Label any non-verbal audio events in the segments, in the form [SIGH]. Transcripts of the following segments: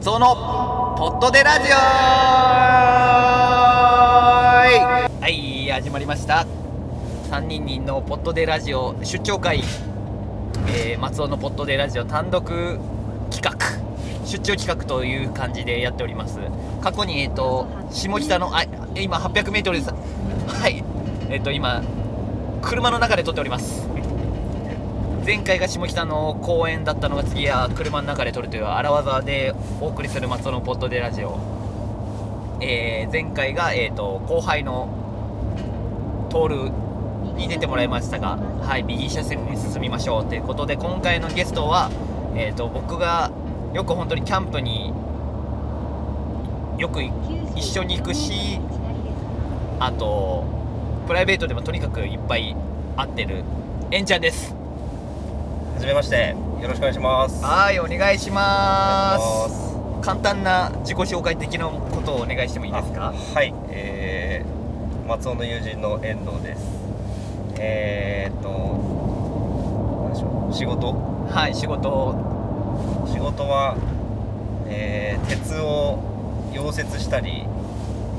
松尾のポットでラジオはい。始まりました。3人人のポットでラジオ出張会、えー、松尾のポットでラジオ単独企画。出張企画という感じでやっております。過去にえっ、ー、と下北のあ今 800m ですはい。えっ、ー、と今車の中で撮っております。前回が下北の公園だったのが次は車の中で撮るという荒技でお送りする松尾のポットでラジオ、えー、前回が、えーと、後輩のトールに出てもらいましたが、はい、右車線に進みましょうということで今回のゲストは、えーと、僕がよく本当にキャンプによく一緒に行くしあとプライベートでもとにかくいっぱい会ってるえんちゃんです。はじめまして。よろしくお願いします。はいお願いします。簡単な自己紹介的なことをお願いしてもいいですか？はい。えー、松尾の友人の遠藤です。えー、っと何でしょう。仕事？はい仕事。仕事は、えー、鉄を溶接したり、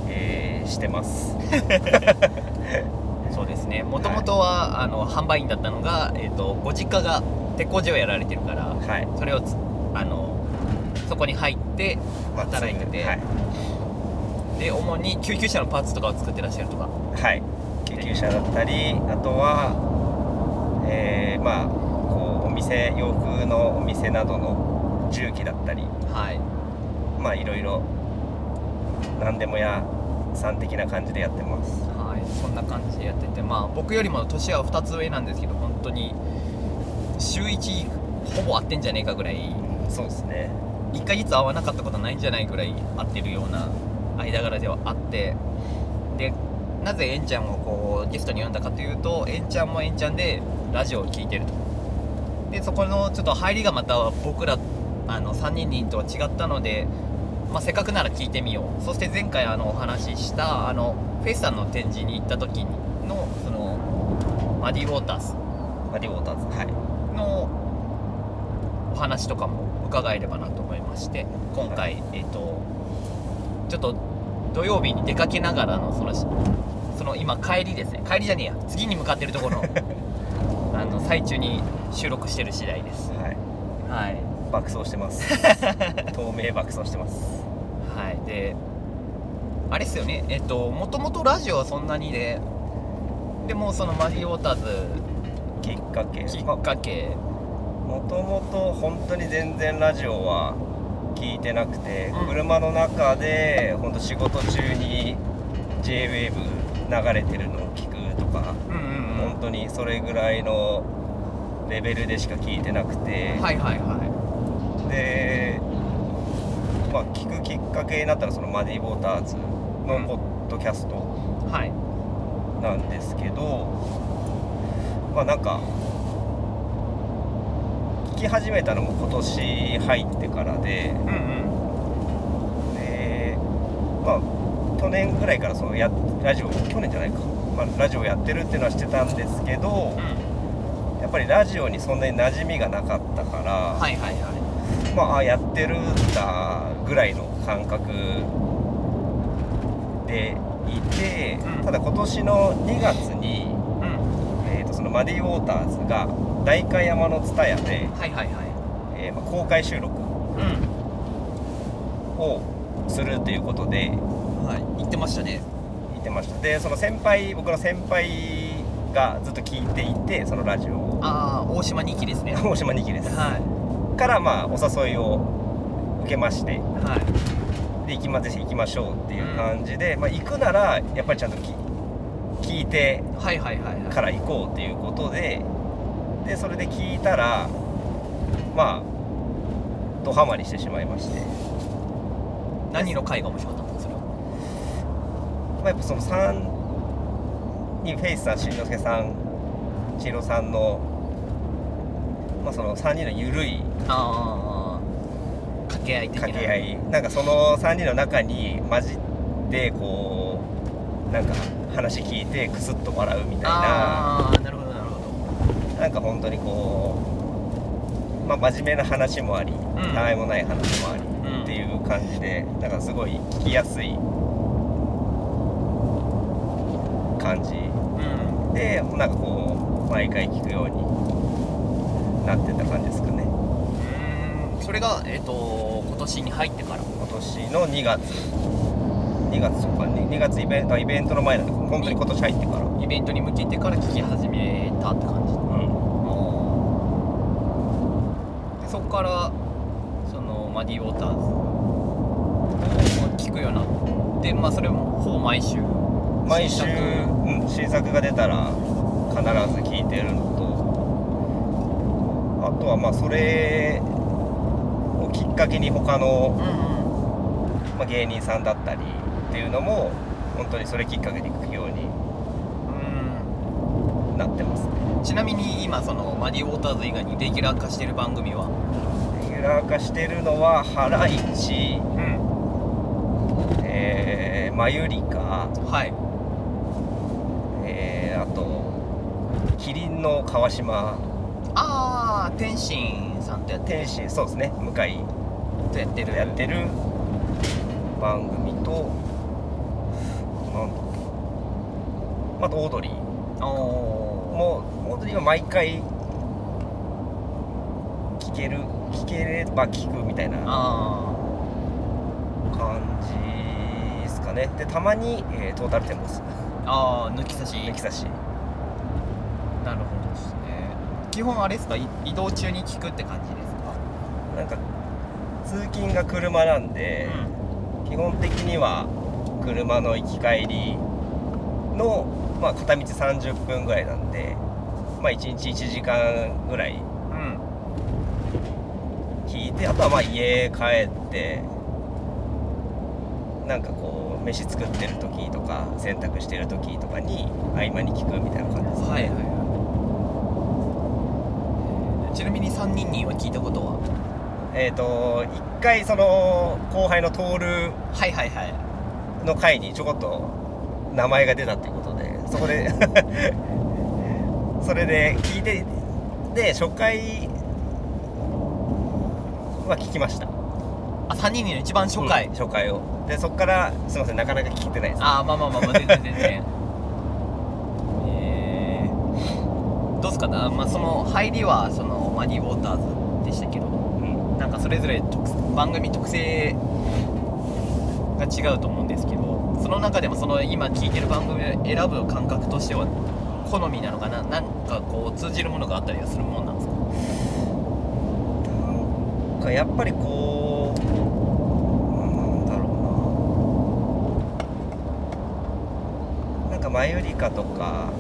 えー、してます。[LAUGHS] そうですね。もともとは、あの販売員だったのが、えーとご実家が鉄工事をやられてるから、はい、それをあのそこに入って働いてて、はい、で主に救急車のパーツとかを作ってらっしゃるとか。はい。救急車だったりあとはえー、まあこうお店洋服のお店などの重機だったり。はい。まあいろいろ何でも屋さん的な感じでやってます。はい。そんな感じでやっててまあ僕よりも年は2つ上なんですけど本当に週1ほぼ会ってんじゃねえかぐらいそうですね1ヶ月会わなかったことないんじゃないぐらい会ってるような間柄ではあってでなぜえんちゃんをこうゲストに呼んだかというとえんちゃんもえんちゃんでラジオを聴いてると。でそこのちょっと入りがまた僕らあの3人人とは違ったので、まあ、せっかくなら聞いてみよう。そして前回あのお話ししたあのフェイスさんの展示に行った時のそのマディ・ウォーターズ。マディ・ウォーターズはい。話とかも伺えればなと思いまして今回、えっ、ー、とちょっと土曜日に出かけながらのそのその今帰りですね。帰りじゃねえや。次に向かってるところ [LAUGHS] あの最中に収録してる次第です。はい、はい、爆走してます。[LAUGHS] 透明爆走してます。はい。であれっすよね。えっともともとラジオはそんなにででもそのマリー・ウォーターズきっかけ。きっかけもともと本当に全然ラジオは聞いてなくて、うん、車の中で本当仕事中に JWAVE 流れてるのを聞くとか、うんうんうん、本当にそれぐらいのレベルでしか聞いてなくて。はいはいはい。でまあ聞くきっかけになったらそのマディ・ウォーターズのポッドキャストなんですけど、まあなんか聞き始めたのも今年入ってからで、うんうん、でまあ去年ぐらいからそのやラジオ去年じゃないか、まあ、ラジオやってるっていうのはしてたんですけど、うん、やっぱりラジオにそんなに馴染みがなかったから、はいはいはい、まあやってるんだぐらいの感覚でいて、うん、ただ今年の2月にそのマディ・ウォーターズが代官山の蔦屋で、はいはいはい。えーまあ、公開収録をするということで、はい、言ってましたね。言ってました。でその先輩僕の先輩がずっと聞いていてそのラジオを。ああ大島2期ですね。大島2期です、はい、からまあお誘いを受けまして、はい、で行きまぜひ行きましょうっていう感じで、うん、まあ、行くならやっぱりちゃんと聞いてから行こうっていうことででそれで聞いたらまあドハマりしてしまいまして。何の回が面白かったんですかまあ、やっぱその3人フェイスさんしんのすけさん千尋さんの,、まあその3人の緩い掛け合い的な。掛け合い。なんかその3人の中に混じってこうなんか話聞いてクスッと笑うみたいな。あなんか本当にこう、まあ、真面目な話もあり、うん、たわいもない話もあり、うん、っていう感じでだからすごい聞きやすい感じ、うん、でなんかこう毎回聞くようになってた感じですかね。うん。それがえっ、ー、と今年に入ってから。今年の2月。2月とかね2月イベントイベントの前なんで本当に今年入ってから。イベントに向けてから聞き始めたって感じうんでそこからそのマディ・ウォーターズ。を聞くようになってまあそれもほぼ毎週。毎週うん、新作が出たら必ず聞いてるのとあとはまあそれをきっかけに他の、うんうん、まあ、芸人さんだったりっていうのも本当にそれきっかけになってますねちなみに今そのマディ・ウォーターズ以外にレギュラー化してる番組は？レギュラー化してるのは「ハライチ」うん、えー「マユリカ」はい。キリンの川島。ああ天心さんとやって天心そうですね。向井とやってる。やってる。番組となんだあとオードリーもうオードリーは毎回聞ける聞ければ聞くみたいな感じですかね。でたまに、えー、トータルテンボス。ああ抜き差し。抜き差し。なるほどですね。基本あれですか？移動中に聞くって感じですか？なんか通勤が車なんで、うん、基本的には車の行き帰りの、まあ、片道30分ぐらいなんで、まあ、1日1時間ぐらい聞いて、うん、あとはまあ家帰ってなんかこう飯作ってる時とか洗濯してる時とかに合間に聞くみたいな感じですね。はいはいちなみに3人には聞いたことは？えっ、ー、と1回その後輩の徹はいはいはい。の回にちょこっと名前が出たっていうことでそこで [LAUGHS] それで聞いてで初回は聞きました。あ3人の一番初回、うん、初回を。でそこからすいませんなかなか聞いてないです。ああまあまあまあまあ全然全然。[LAUGHS] えー、どうすかな、まあ、その入りはそのマニーウォーターズでしたけど、うん、なんかそれぞれ番組特性が違うと思うんですけどその中でもその今聞いてる番組を選ぶ感覚としては好みなのかな？なんかこう通じるものがあったりはするもんなんですか？なんかやっぱりこうなんだろうな。なんかマユリカとか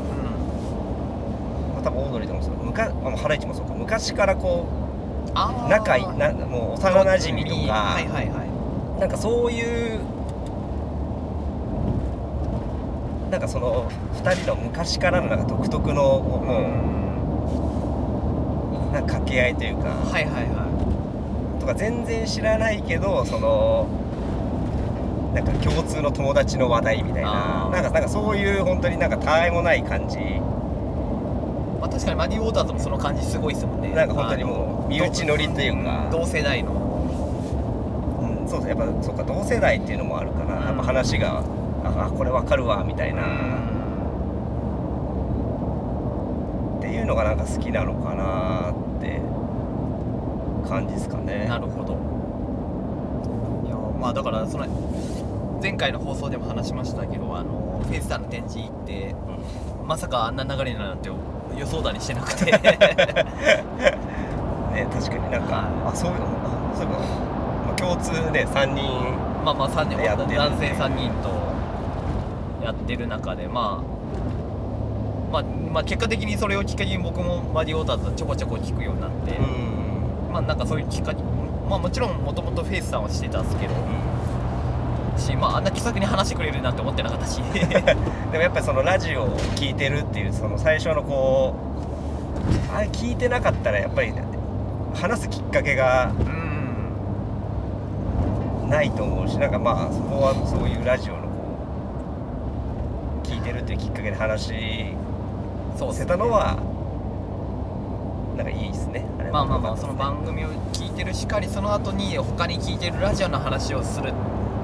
多分オードリーでもそう昔ハライチもそうか。昔からこう仲いなもう幼なじみとか、はいはいはい、なんかそういうなんかその2人の昔からのなんか独特のもうなんか掛け合いというか、はいはいはい、とか全然知らないけどそのなんか共通の友達の話題みたいななんかなんかそういう本当になんかたわいもない感じ。まあ、確かにマディ・ウォーターズもその感じすごいですもんね。なんか本当にもう身内乗りっていうか。同世代の。うんそうですやっぱそうか同世代っていうのもあるかな、うん、やっぱ話があこれわかるわみたいな、うん、っていうのがなんか好きなのかなって感じですかね。なるほど。いやまあだからその前回の放送でも話しましたけどあのフェイスターの展示行って、うん、まさかあんな流れになるなんて予想だにしてなくて。[LAUGHS] ね確かになんか、あそういうのそういうの、まあ、共通で3人まあまあ3人男性3人とやってる中でまあまあ、まあ、結果的にそれをきっかけに僕もマディ・ウォーターズちょこちょこ聞くようになって、まあなんかそういうきっかけまあもちろんもともとフェイスさんはしてたんですけど、し、まあ、あんな気さくに話してくれるなんて思ってなかったし。[LAUGHS] でもやっぱりそのラジオを聞いてるっていうその最初のこうあれ聞いてなかったらやっぱり話すきっかけがないと思うしなんかまあそこはそういうラジオのかけで話せたのは、なんかいいですね。まあまあまあその番組を聞いいてるしかりその後に他に聞いてるラジオの話をする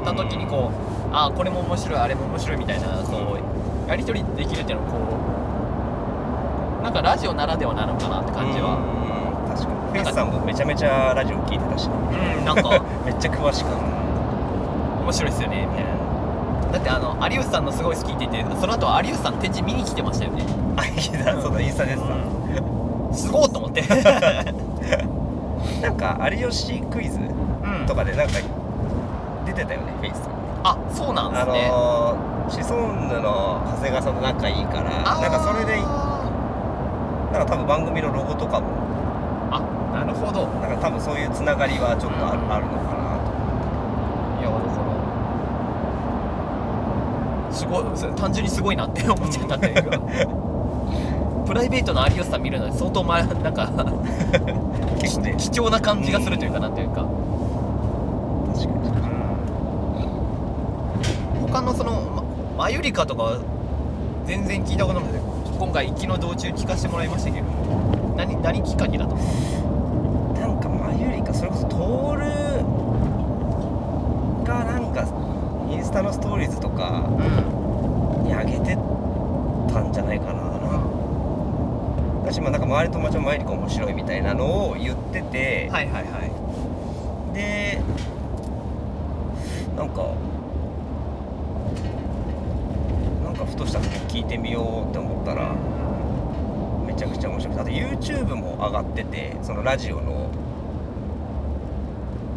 た時にこう、うん、ああこれも面白いあれも面白いみたいなこうやり取りできるっていうのはこうなんかラジオならではなのかなって感じは、うん、確かに。フェイスさんもめちゃめちゃラジオ聞いてたし、ね、うんなんかめっちゃ詳しく。面白いっすよねみたいなだってあの有吉さんのすごい好きって言ってその後有吉さん展示見に来てましたよね。あいだそうだインスタですさ、うん、すごいと思って。[LAUGHS] なんか有吉クイズとかでなんか出てたよね、フェイスあそうなんですね。あのー、シソンヌの長谷川さんと仲いいからなんかそれでなんか多分番組のロゴとかも。あなるほど。なんか多分そういうつながりはちょっとある,、あるのかなといやだからすごい単純にすごいなって思っちゃったっていうか。プライベートの有吉さん見るのに相当まなんか [LAUGHS] 貴重な感じがするというかなんていうか。確かに、うん、他のそのマユリカとか全然聞いたことないので今回行きの道中聞かせてもらいましたけど。何何きっかけだとなんかマユリカそれこそトールがなんかインスタのストーリーズとかに上げてたんじゃないかな、私もなんか周りの友達もマユリカ面白いみたいなのを言ってて。はいはいはい。でなんかなんかふとした時に聞いてみようって思ったらめちゃくちゃ面白くて。あと YouTube も上がっててそのラジオの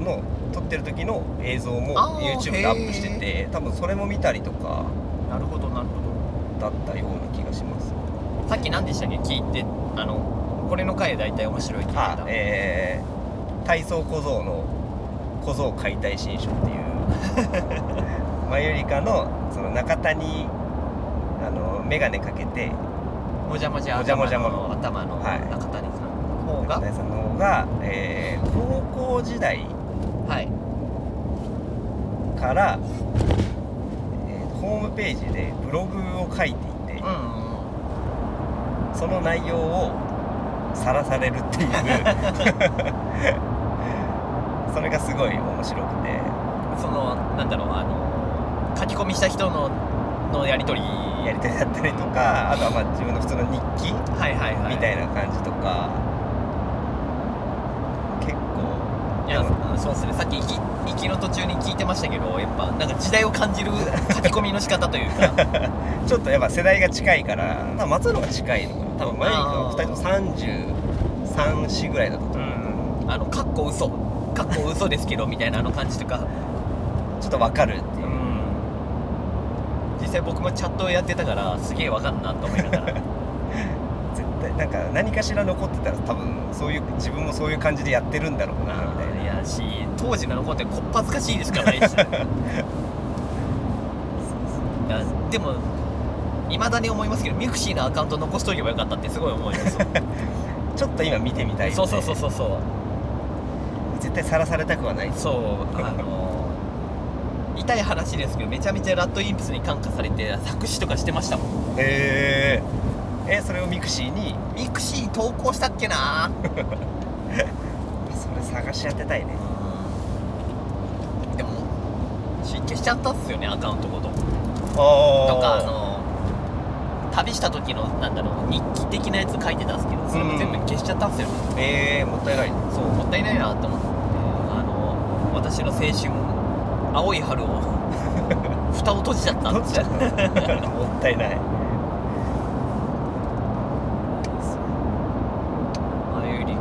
の撮ってる時の映像も YouTube でアップしてて多分それも見たりとかだったような気がします。さっき何でしたっけ？聞いてあのこれの回大体面白いって言ってた。えー、体操小僧の小僧解体新書っていう。[LAUGHS] マユリカのその中田にあの眼鏡かけてもじゃもじゃもじゃもじゃの頭の中谷さんの方が、中谷さんの方が、えー、高校時代から、えー、ホームページでブログを書いていて、うんうんその内容をさらされるっていう。[LAUGHS] それがすごい面白くて。そのなんだろうあの書き込みした人ののやり取り。やり取りだったりとかあとはまあ自分の普通の日記、はいはいはい、みたいな感じとか結構いやそうですね。さっき行きの途中に聞いてましたけどやっぱなんか時代を感じる書き込みの仕方というか。[LAUGHS] ちょっとやっぱ世代が近いから多分松野が近いのかな。多分マイクの2人とも334ぐらいだったと思う、うん、あのかっこ嘘。かっこ嘘ですけどみたいなあの感じとか。ちょっと分かるっていう、うん、実際僕もチャットをやってたからすげえ分かんなと思いながら [LAUGHS] なんか何かしら残ってたら多分そういう自分もそういう感じでやってるんだろうなみたいな。いやし当時の残ってこっぱずかしいですからね。[LAUGHS] でもいまだに思いますけど mixi のアカウント残しとけばよかったってすごい思います。[LAUGHS] ちょっと今見てみたい、ね、そうそうそうそうそう。絶対さらされたくはない。そうあの痛い話ですけどめちゃめちゃ RADWIMPS に感化されて作詞とかしてましたもん。へええそれを mixi に？ mixi 投稿したっけな？[LAUGHS] それ探し当てたいね。でも消しちゃったっすよねアカウントごと。とかあの旅した時のなんだろう日記的なやつ書いてたんですけどそれも全部消しちゃったんですよ、うん、ええー、もったいない。そうもったいないなと思って。あの私の青春青い春を [LAUGHS] 蓋を閉じちゃったんですよ。[LAUGHS] もったいないあゆりか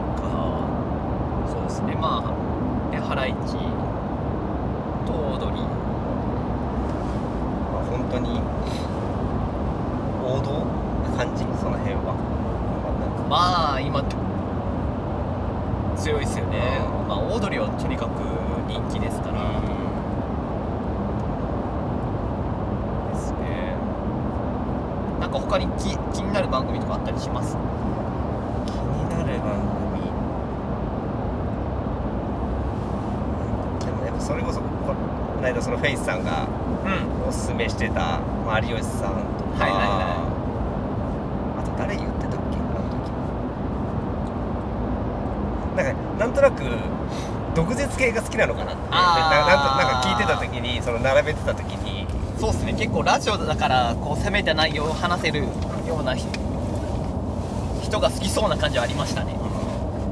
そうですねまあハライチと踊りまあ本当に王道な感じ？その辺は。まあ今強いですよね、うん、まあオードリーはとにかく人気ですから、うん、ですね。なんか他に気気になる番組とかあったりします気になる番組でもやっぱそれこそこの間そのフェイスさんがおすすめしてた、まあ、有吉さんとか、はいはいはい、あと誰言ってたっけ？あの時。なんかなんとなく毒舌系が好きなのかなって。なんか聞いてた時にその並べてた時に。そうっすね。結構ラジオだからこう攻めた内容を話せるような人が好きそうな感じはありましたね、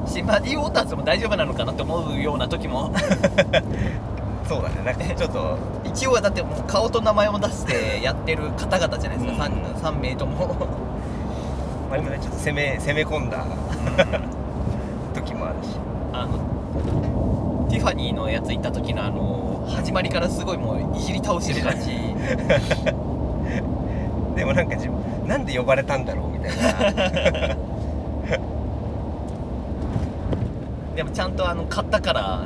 うん、しマディ・ウォーターズも大丈夫なのかなって思うような時も [LAUGHS] そうだね。なんかちょっと一応はだってもう顔と名前を出してやってる方々じゃないですか、うん、3, 3名とも。まあ、でもねちょっと攻め攻め込んだ、うん、時もあるし。あのティファニーのやつ行った時のあの始まりからすごいもういじり倒してる感じ。[LAUGHS] でもなんか自分なんで呼ばれたんだろうみたいな。[LAUGHS] でもちゃんとあの買ったから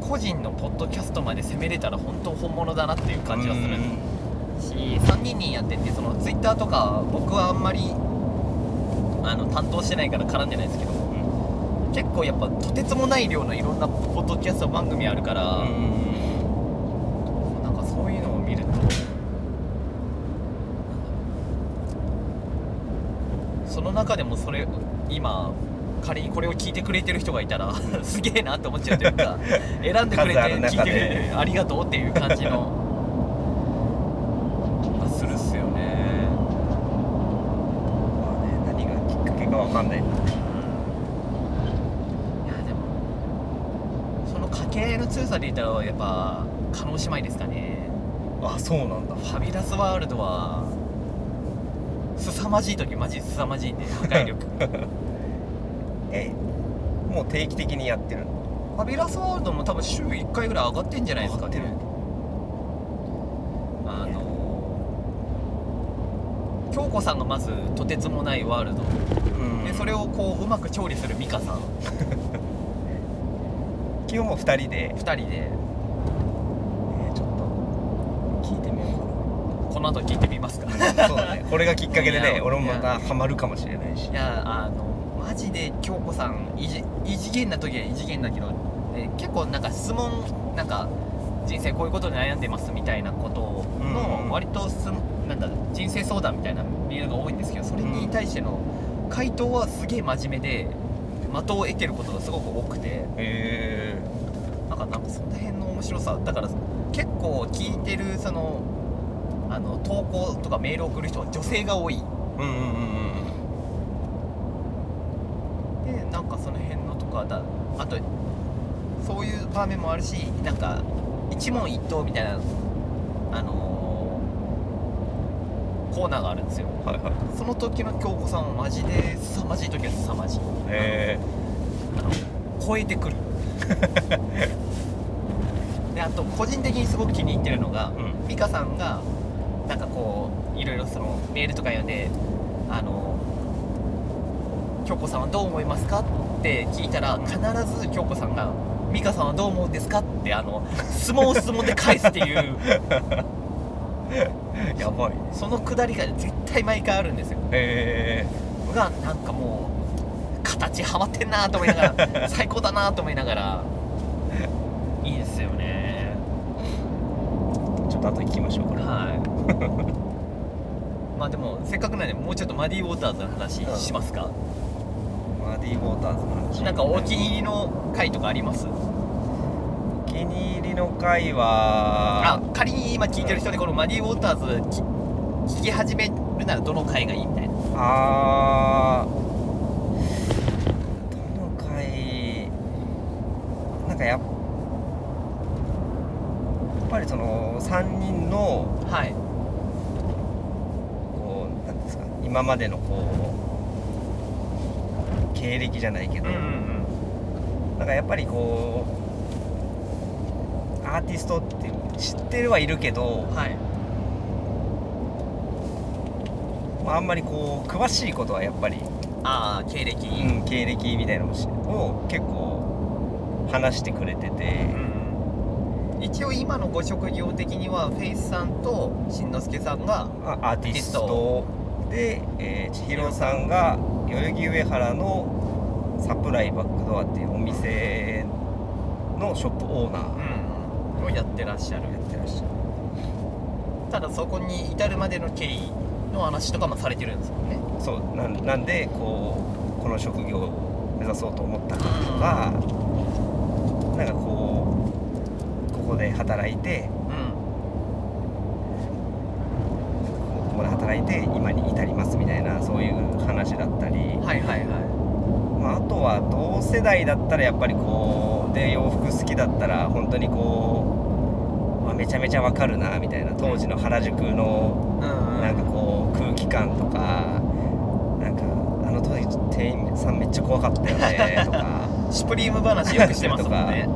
個人のポッドキャストまで攻めれたら本当本物だなっていう感じはする。し3人にやっててそのツイッターとか僕はあんまりあの担当してないから絡んでないですけど結構やっぱとてつもない量のいろんなポッドキャスト番組あるから、うん、なんかそういうのを見るとその中でもそれ今仮にこれを聞いてくれてる人がいたら [LAUGHS] すげえなって思っちゃうというか [LAUGHS] 選んでくれて聞いてくれてありがとうっていう感じのするっすよね。まあね何がきっかけかわかんない強さで言ったらやっぱ叶姉妹ですかね。あそうなんだ。ファビュラスワールドは凄まじい時マジ凄まじいんで破壊力 [LAUGHS] えもう定期的にやってる。ファビュラスワールドも多分週1回ぐらい上がってんじゃないですかね。あの京子さんがまずとてつもないワールド、うん、でそれをこううまく調理する美香さん。[LAUGHS] 基本も2人で。2人で、えー、ちょっと。聞いてみようかな。この後聞いてみますか。そうだね。これがきっかけでね俺もまたハマるかもしれないし。いやあのマジで京子さん異次元な時は異次元だけど、え結構なんか質問なんか人生こういうことに悩んでますみたいなことの割とすなんだ人生相談みたいなメールが多いんですけどそれに対しての回答はすげえ真面目で的を得てることがすごく多くて。へえなんかなんかその辺の面白さだから結構聞いてるそのあの投稿とかメールを送る人は女性が多い。うんうんうんでなんかその辺のとかだあとそういう場面もあるしなんか一問一答みたいなあのー、コーナーがあるんですよ、はいはい、その時の京子さんはマジで凄まじい時は凄まじい。へえ超えてくる。[LAUGHS] であと個人的にすごく気に入ってるのが、うん、美香さんがなんかこういろいろそのメールとか読んであの京子さんはどう思いますか？って聞いたら必ず京子さんが「美香さんはどう思うんですか?」ってあの質問を質問で返すっていう。[LAUGHS] やばい。そのくだりが絶対毎回あるんですよ。へえ。がなんかもう形はまってんなと思いながら [LAUGHS] 最高だなと思いながらいいですよね。ちょっと後聞きましょうか。ねはい。[LAUGHS] まあでもせっかくなんでもうちょっとマディ・ウォーターズの話しますか、うん、マディ・ウォーターズの話。なんかお気に入りの回とかあります？お気に入りの回は。あ仮に今聞いてる人でこのマディ・ウォーターズ聞き始めるならどの回がいいみたいな？あー。どの回？なんかやぱりその3人のはい。こうなんですか？今までのこう経歴じゃないけど、うんうんなんかやっぱりこうアーティストって知ってるはいるけどうん、はい。まあ、あんまりこう詳しいことはやっぱり、ああ経歴。うん、経歴みたいなのを結構話してくれてて、うん。一応今のご職業的にはフェイスさんとしんのすけさんがあアーティスト。で、えー、千尋さんが代々木上原のサプライバックドアっていうお店のショップオーナーうん。をやってらっしゃる。やってらっしゃる。ただそこに至るまでの経緯の話とかもされてるんですもんね。そう。なんなんでこうこの職業を目指そうと思ったかとか、なんかこうここで働いてうんここで働いて今に至りますみたいなそういう話だったり、はいはいはまあ、あとは同世代だったらやっぱりこうで洋服好きだったら本当にこう、まあ、めちゃめちゃわかるなみたいな当時の原宿のいうんうん。なんかこう空気感とかなんかあの当時店員さんめっちゃ怖かったよねとか。[LAUGHS] シュプリーム話よくしてますもんね。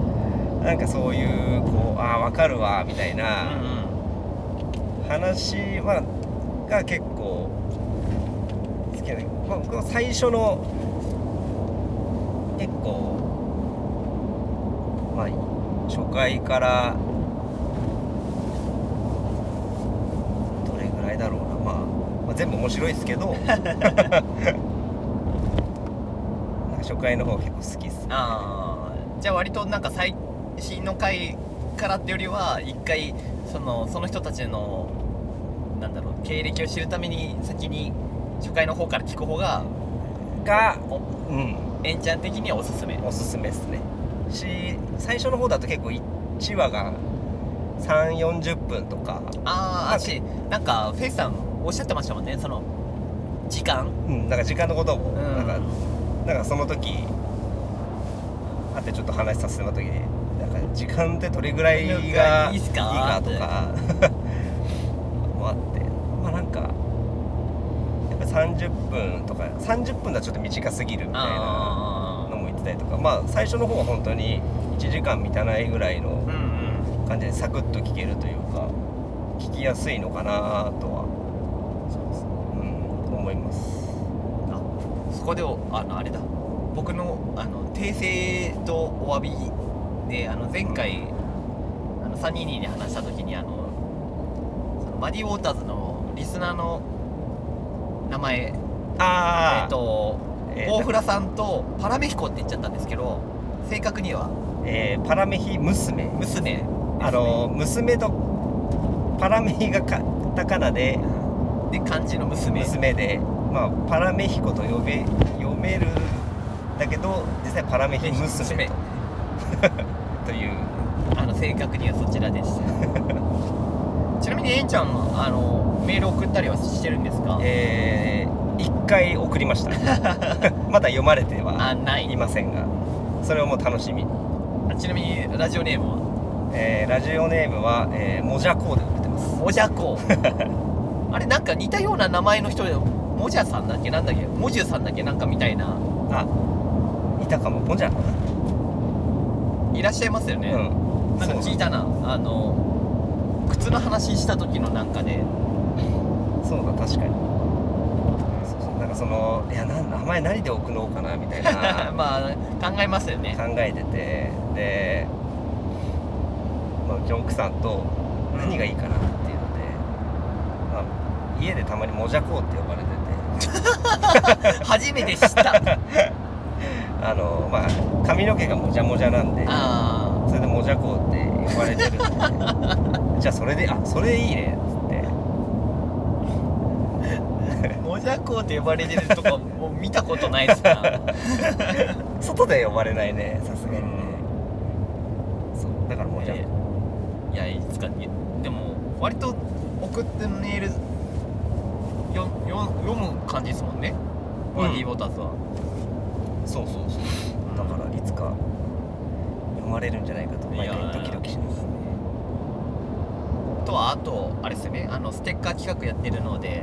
なんかそういうこうああわかるわみたいなうん。話はが結構好きなまあ僕は最初の結構まあ初回からどれぐらいだろうな、まあ、まあ全部面白いですけど。[LAUGHS] 初回の方結構好きっすね。ああじゃあ割となんか最新の回からってよりは一回そのその人たちのなんだろう経歴を知るために先に初回の方から聞く方ががおうん。えんちゃん的にはおすすめ。おすすめですね。し最初の方だと結構1話が3 4 0分とか、ああしなんかフェイスさんおっしゃってましたもんね。その時間？うん、なんか時間のことをうん。なんか、なんかその時会ってちょっと話させてもらった時になんか時間ってどれぐらいがいいか？とかもあってまあなんかやっぱ30分とか30分だとちょっと短すぎるみたいなあのも言ってたりとかまあ最初の方は本当に1時間満たないぐらいの感じでサクッと聞けるというか聞きやすいのかなとはそうん思います。あそこでおあのあれだ。僕のあの訂正とお詫びであの前回あの3人に話した時にあのそのマディ・ウォーターズのリスナーの名前。えあっとえー。大倉さんとパラメヒコって言っちゃったんですけど正確には。えーパラメヒ娘。娘。あの娘とパラメヒがカタカナでうん。で漢字の娘。娘で、まあ、パラメヒコと呼べ読めるんだけど実際パラメヒ娘と。娘。[LAUGHS] という。あの正確にはそちらでした [LAUGHS] ちなみにえんちゃんあのメール送ったりはしてるんですか？えー、1回送りました。[LAUGHS] まだ読まれてはあない。いませんが。それをもう楽しみちなみにラジオネームは？えーラジオネームは、えー、モジャコーで送ってます。もじゃこ [LAUGHS] あれなんか似たような名前の人でもじゃさんだっけなんだっけ？もじゅさんだっけなんかみたいな。あいたかも。モジャかないらっしゃいますよね、うん。なんか聞いたな。あの靴の話した時のなんかでそうだ確かに。そうそう。なんかそのいやなん名前何で置くのかなみたいな。[LAUGHS] まあ考えますよね。考えてて。で、まあ、うちの奥さんと何がいいかなっていうので、まあ、家でたまにもじゃこうって呼ばれてて。[LAUGHS] 初めて知った。[LAUGHS] あのまあ髪の毛がもじゃもじゃなんで。あそれでもじゃこうって呼ばれてるんで [LAUGHS] じゃあそれであそれいいね。っつって。あもじゃこうって呼ばれてるとかもう見たことないですな。[LAUGHS] 外で呼ばれないねさすがにね。そう。だからもじゃこ。いやいつか。にでも割と送ってるメールよよ読む感じですもんね、うん。マディ・ボタスは。そうそうそう。だからいつか読まれるんじゃないかと毎回ドキドキしますとはあとあれですよね。あのステッカー企画やってるので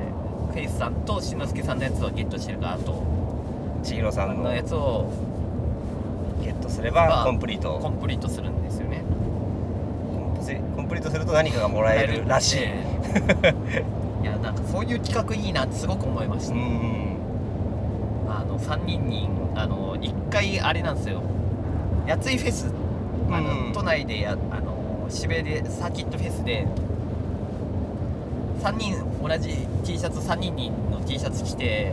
フェイスさんとしんのすけさんのやつをゲットしてるからあと。千尋さんのやつを。ゲットすればコンプリート。コンプリートするんですよね。コンプリートすると何かがもらえるらしい、いやなんかそういう企画いいなってすごく思いました、あの3人にあの1回あれなんですよ。やついフェスあの、都内でやあの渋谷でサーキットフェスで3人同じ T シャツ3人の T シャツ着て、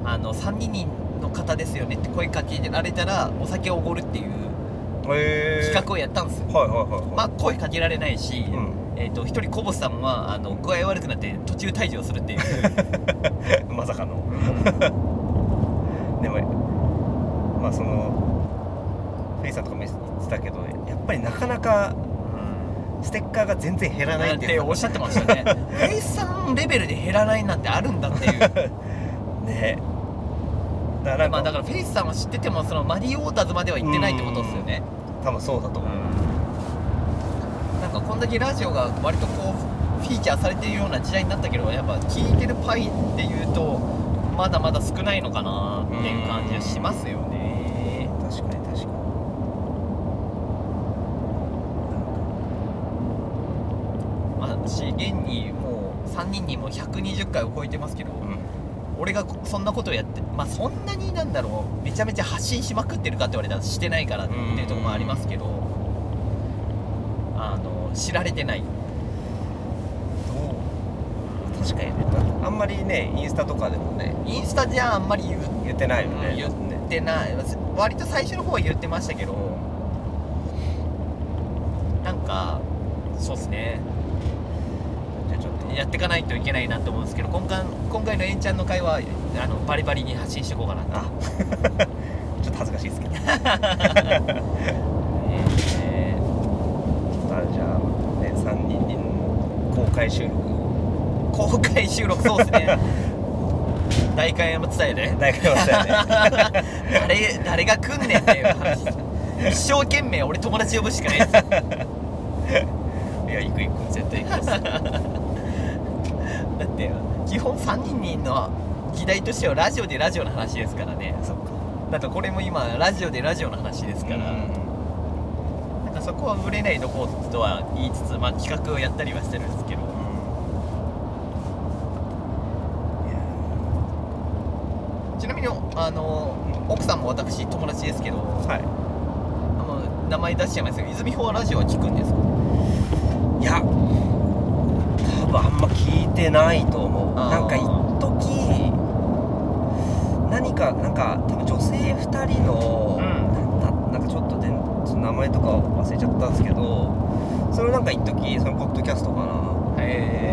うん、あの3人の方ですよねって声かけられたらお酒をおごるっていう企画をやったんですよ、はいはいはい、まあ声かけられないし、うん、えーと、一人コボさんはあの具合悪くなって途中退場するっていう。[LAUGHS] まさかの、でもまあそのフェイさんとかも言ってたけどやっぱりなかなかステッカーが全然減らないっておっしゃってましたね。[LAUGHS] フェイさんレベルで減らないなんてあるんだっていう。[LAUGHS] ね。だからまあだからフェイスさんは知っててもそのマリオーターズまでは行ってないってことですよね。多分そうだと思う、うん、なんかこんだけラジオが割とこうフィーチャーされているような時代になったけどやっぱ聞いてるパイっていうとまだまだ少ないのかなっていう感じはしますよね。確かに確かにまあ私現にもう3人にも120回を超えてますけど、うん。俺がそんなことをやってまあそんなになんだろうめちゃめちゃ発信しまくってるかって言われたらしてないからっていうところもありますけどあの知られてない。確かにね。あんまりねインスタとかでもねインスタじゃあんまり言言ってないよね。言ってない。割と最初の方は言ってましたけどなんかそうっすねやっていかないといけないなと思うんですけど今回今回のえんちゃんの会はあのバリバリに発信していこうかなと。[LAUGHS] ちょっと恥ずかしいですけど。[LAUGHS] えー、じゃあね3人に公開収録公開収録そうですね。[LAUGHS] 代官山伝えね代官山伝えね誰誰が来んねんっていう話一生懸命俺友達呼ぶしかないですいや行く行く。絶対行きますだって基本3人の議題としてはラジオでラジオの話ですからね。そっか。だとこれも今ラジオでラジオの話ですから、うん、なんかそこはぶれないとことは言いつつ、まあ、企画をやったりはしてるんですけど、うん、ちなみにあの奥さんも私友達ですけど、はい、あの名前出しちゃいますけど泉穂ラジオは聞くんですか？いやあんま聞いてないと思う。なんか一時何かなんか多分女性2人の、うん、なんかちょっとで名前とか忘れちゃったんですけどそれをなんか一時そのポッドキャストかな。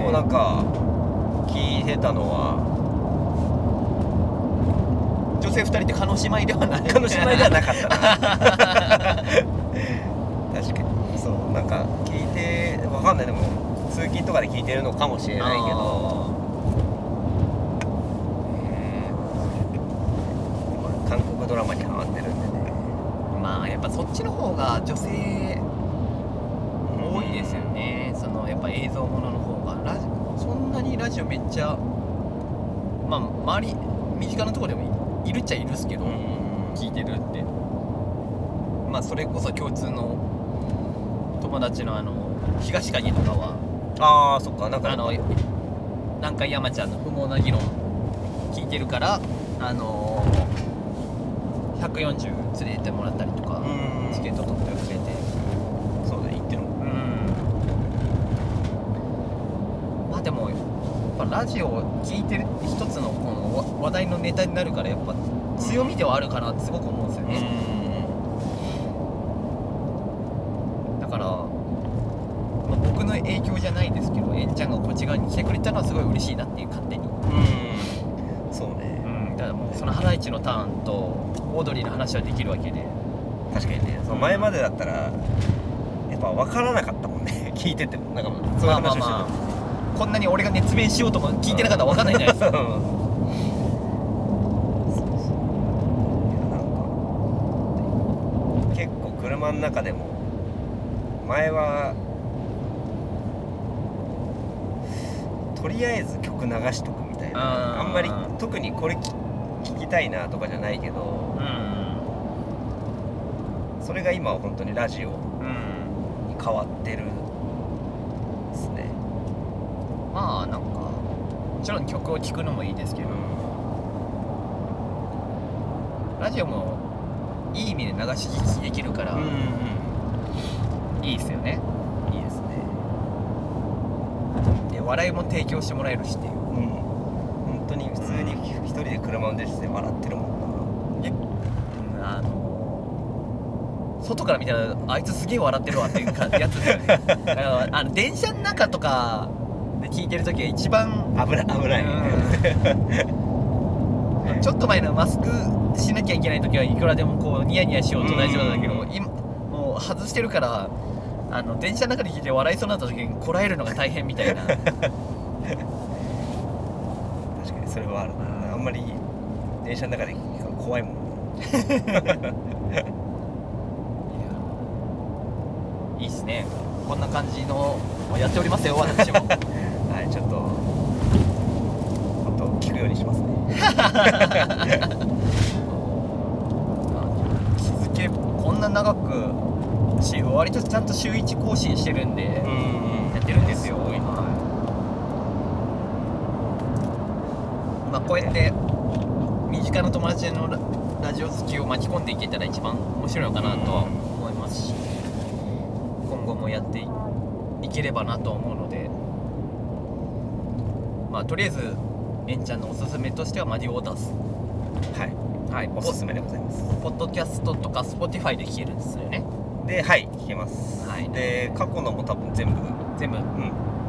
をなんか聞いてたのは女性2人って叶姉妹ではない。叶姉妹ではなかった。な [LAUGHS] 確かに。そうなんか聞いてわかんない。でも通勤とかで聞いてるのかもしれないけど。韓国ドラマにハマってるんでね。まあやっぱそっちの方が女性多いですよね、そのやっぱ映像ものの方が。ラジそんなにラジオめっちゃまあ周り身近なところでもいるっちゃいるっすけど、聞いてるって。まあそれこそ共通の友達のあの東鍵とかはああそっかなんかあの南海山ちゃんの不毛な議論聞いてるからあのー、140連れてもらったりとかチケット取ってくれて。そうだ行ってるもん。まあでもやっぱラジオを聞いてる一つのこの話題のネタになるからやっぱ強みではあるかなってすごく思うんですよね、じゃないですけどえんちゃんがこっち側に来てくれたのはすごい嬉しいなっていう勝手に。うん。そうね。うん。だからもうそのハライチのターンとオードリーの話はできるわけで。確かにね。その前までだったらやっぱ分からなかったもんね。[LAUGHS] 聞いてても。なんかそういう話をしてた、まあまあ、こんなに俺が熱弁しようとも聞いてなかったら分かんないじゃないですか。[LAUGHS] 結構車の中でも前はとりあえず曲流しとくみたいな。あんまり特にこれ聞きたいなとかじゃないけど、うん、それが今は本当にラジオに変わってるですね、うん、まあなんかもちろん曲を聴くのもいいですけど、うん、ラジオもいい意味で流し聞きできるから、うんうん、いいですよねいいですねで笑いも提供してもらえるしっていう、うん、本当に普通に一人で車運転して笑ってるもんな。あの外から見たらあいつすげえ笑ってるわっていうやつですよね。あの電車の中とかで聞いてる時は一番危ない危ない、うん、[LAUGHS] ちょっと前のマスクしなきゃいけない時はいくらでもこうニヤニヤしようと大丈夫だけど、今もう外してるからあの電車の中で聞いて笑いそうになった時にこらえるのが大変みたいな。確かにそれはあるな。あんまり電車の中で怖いもん。[LAUGHS] いいっすね。こんな感じのやっておりますよ私も。[LAUGHS] はいちょっともっと聞くようにしますね [LAUGHS] こんな長くし割と週1更新してるんで、やってるんですよ、まあ、こうやって身近な友達のラジオ好きを巻き込んでいけたら一番面白いのかなとは思いますし今後もやっていければなと思うので。まあとりあえずえんちゃんのおすすめとしてはマディ・ウォーターズ。はい。はい。おすすめでございます。ポッドキャストとか Spotify で聴けるんですよね。ではい。聞けます、はい、で過去のも多分全部全部、うん、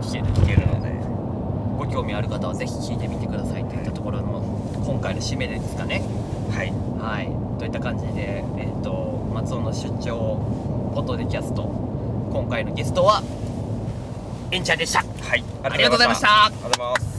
聞ける聞けるのでご興味ある方はぜひ聞いてみてくださいとい。ったところの今回の締めですかね。はい、はい、といった感じで、えーと、松尾の出張ポッドでキャスト今回のゲストはえんちゃんでした。はい。ありがとうございました。ありがとうございます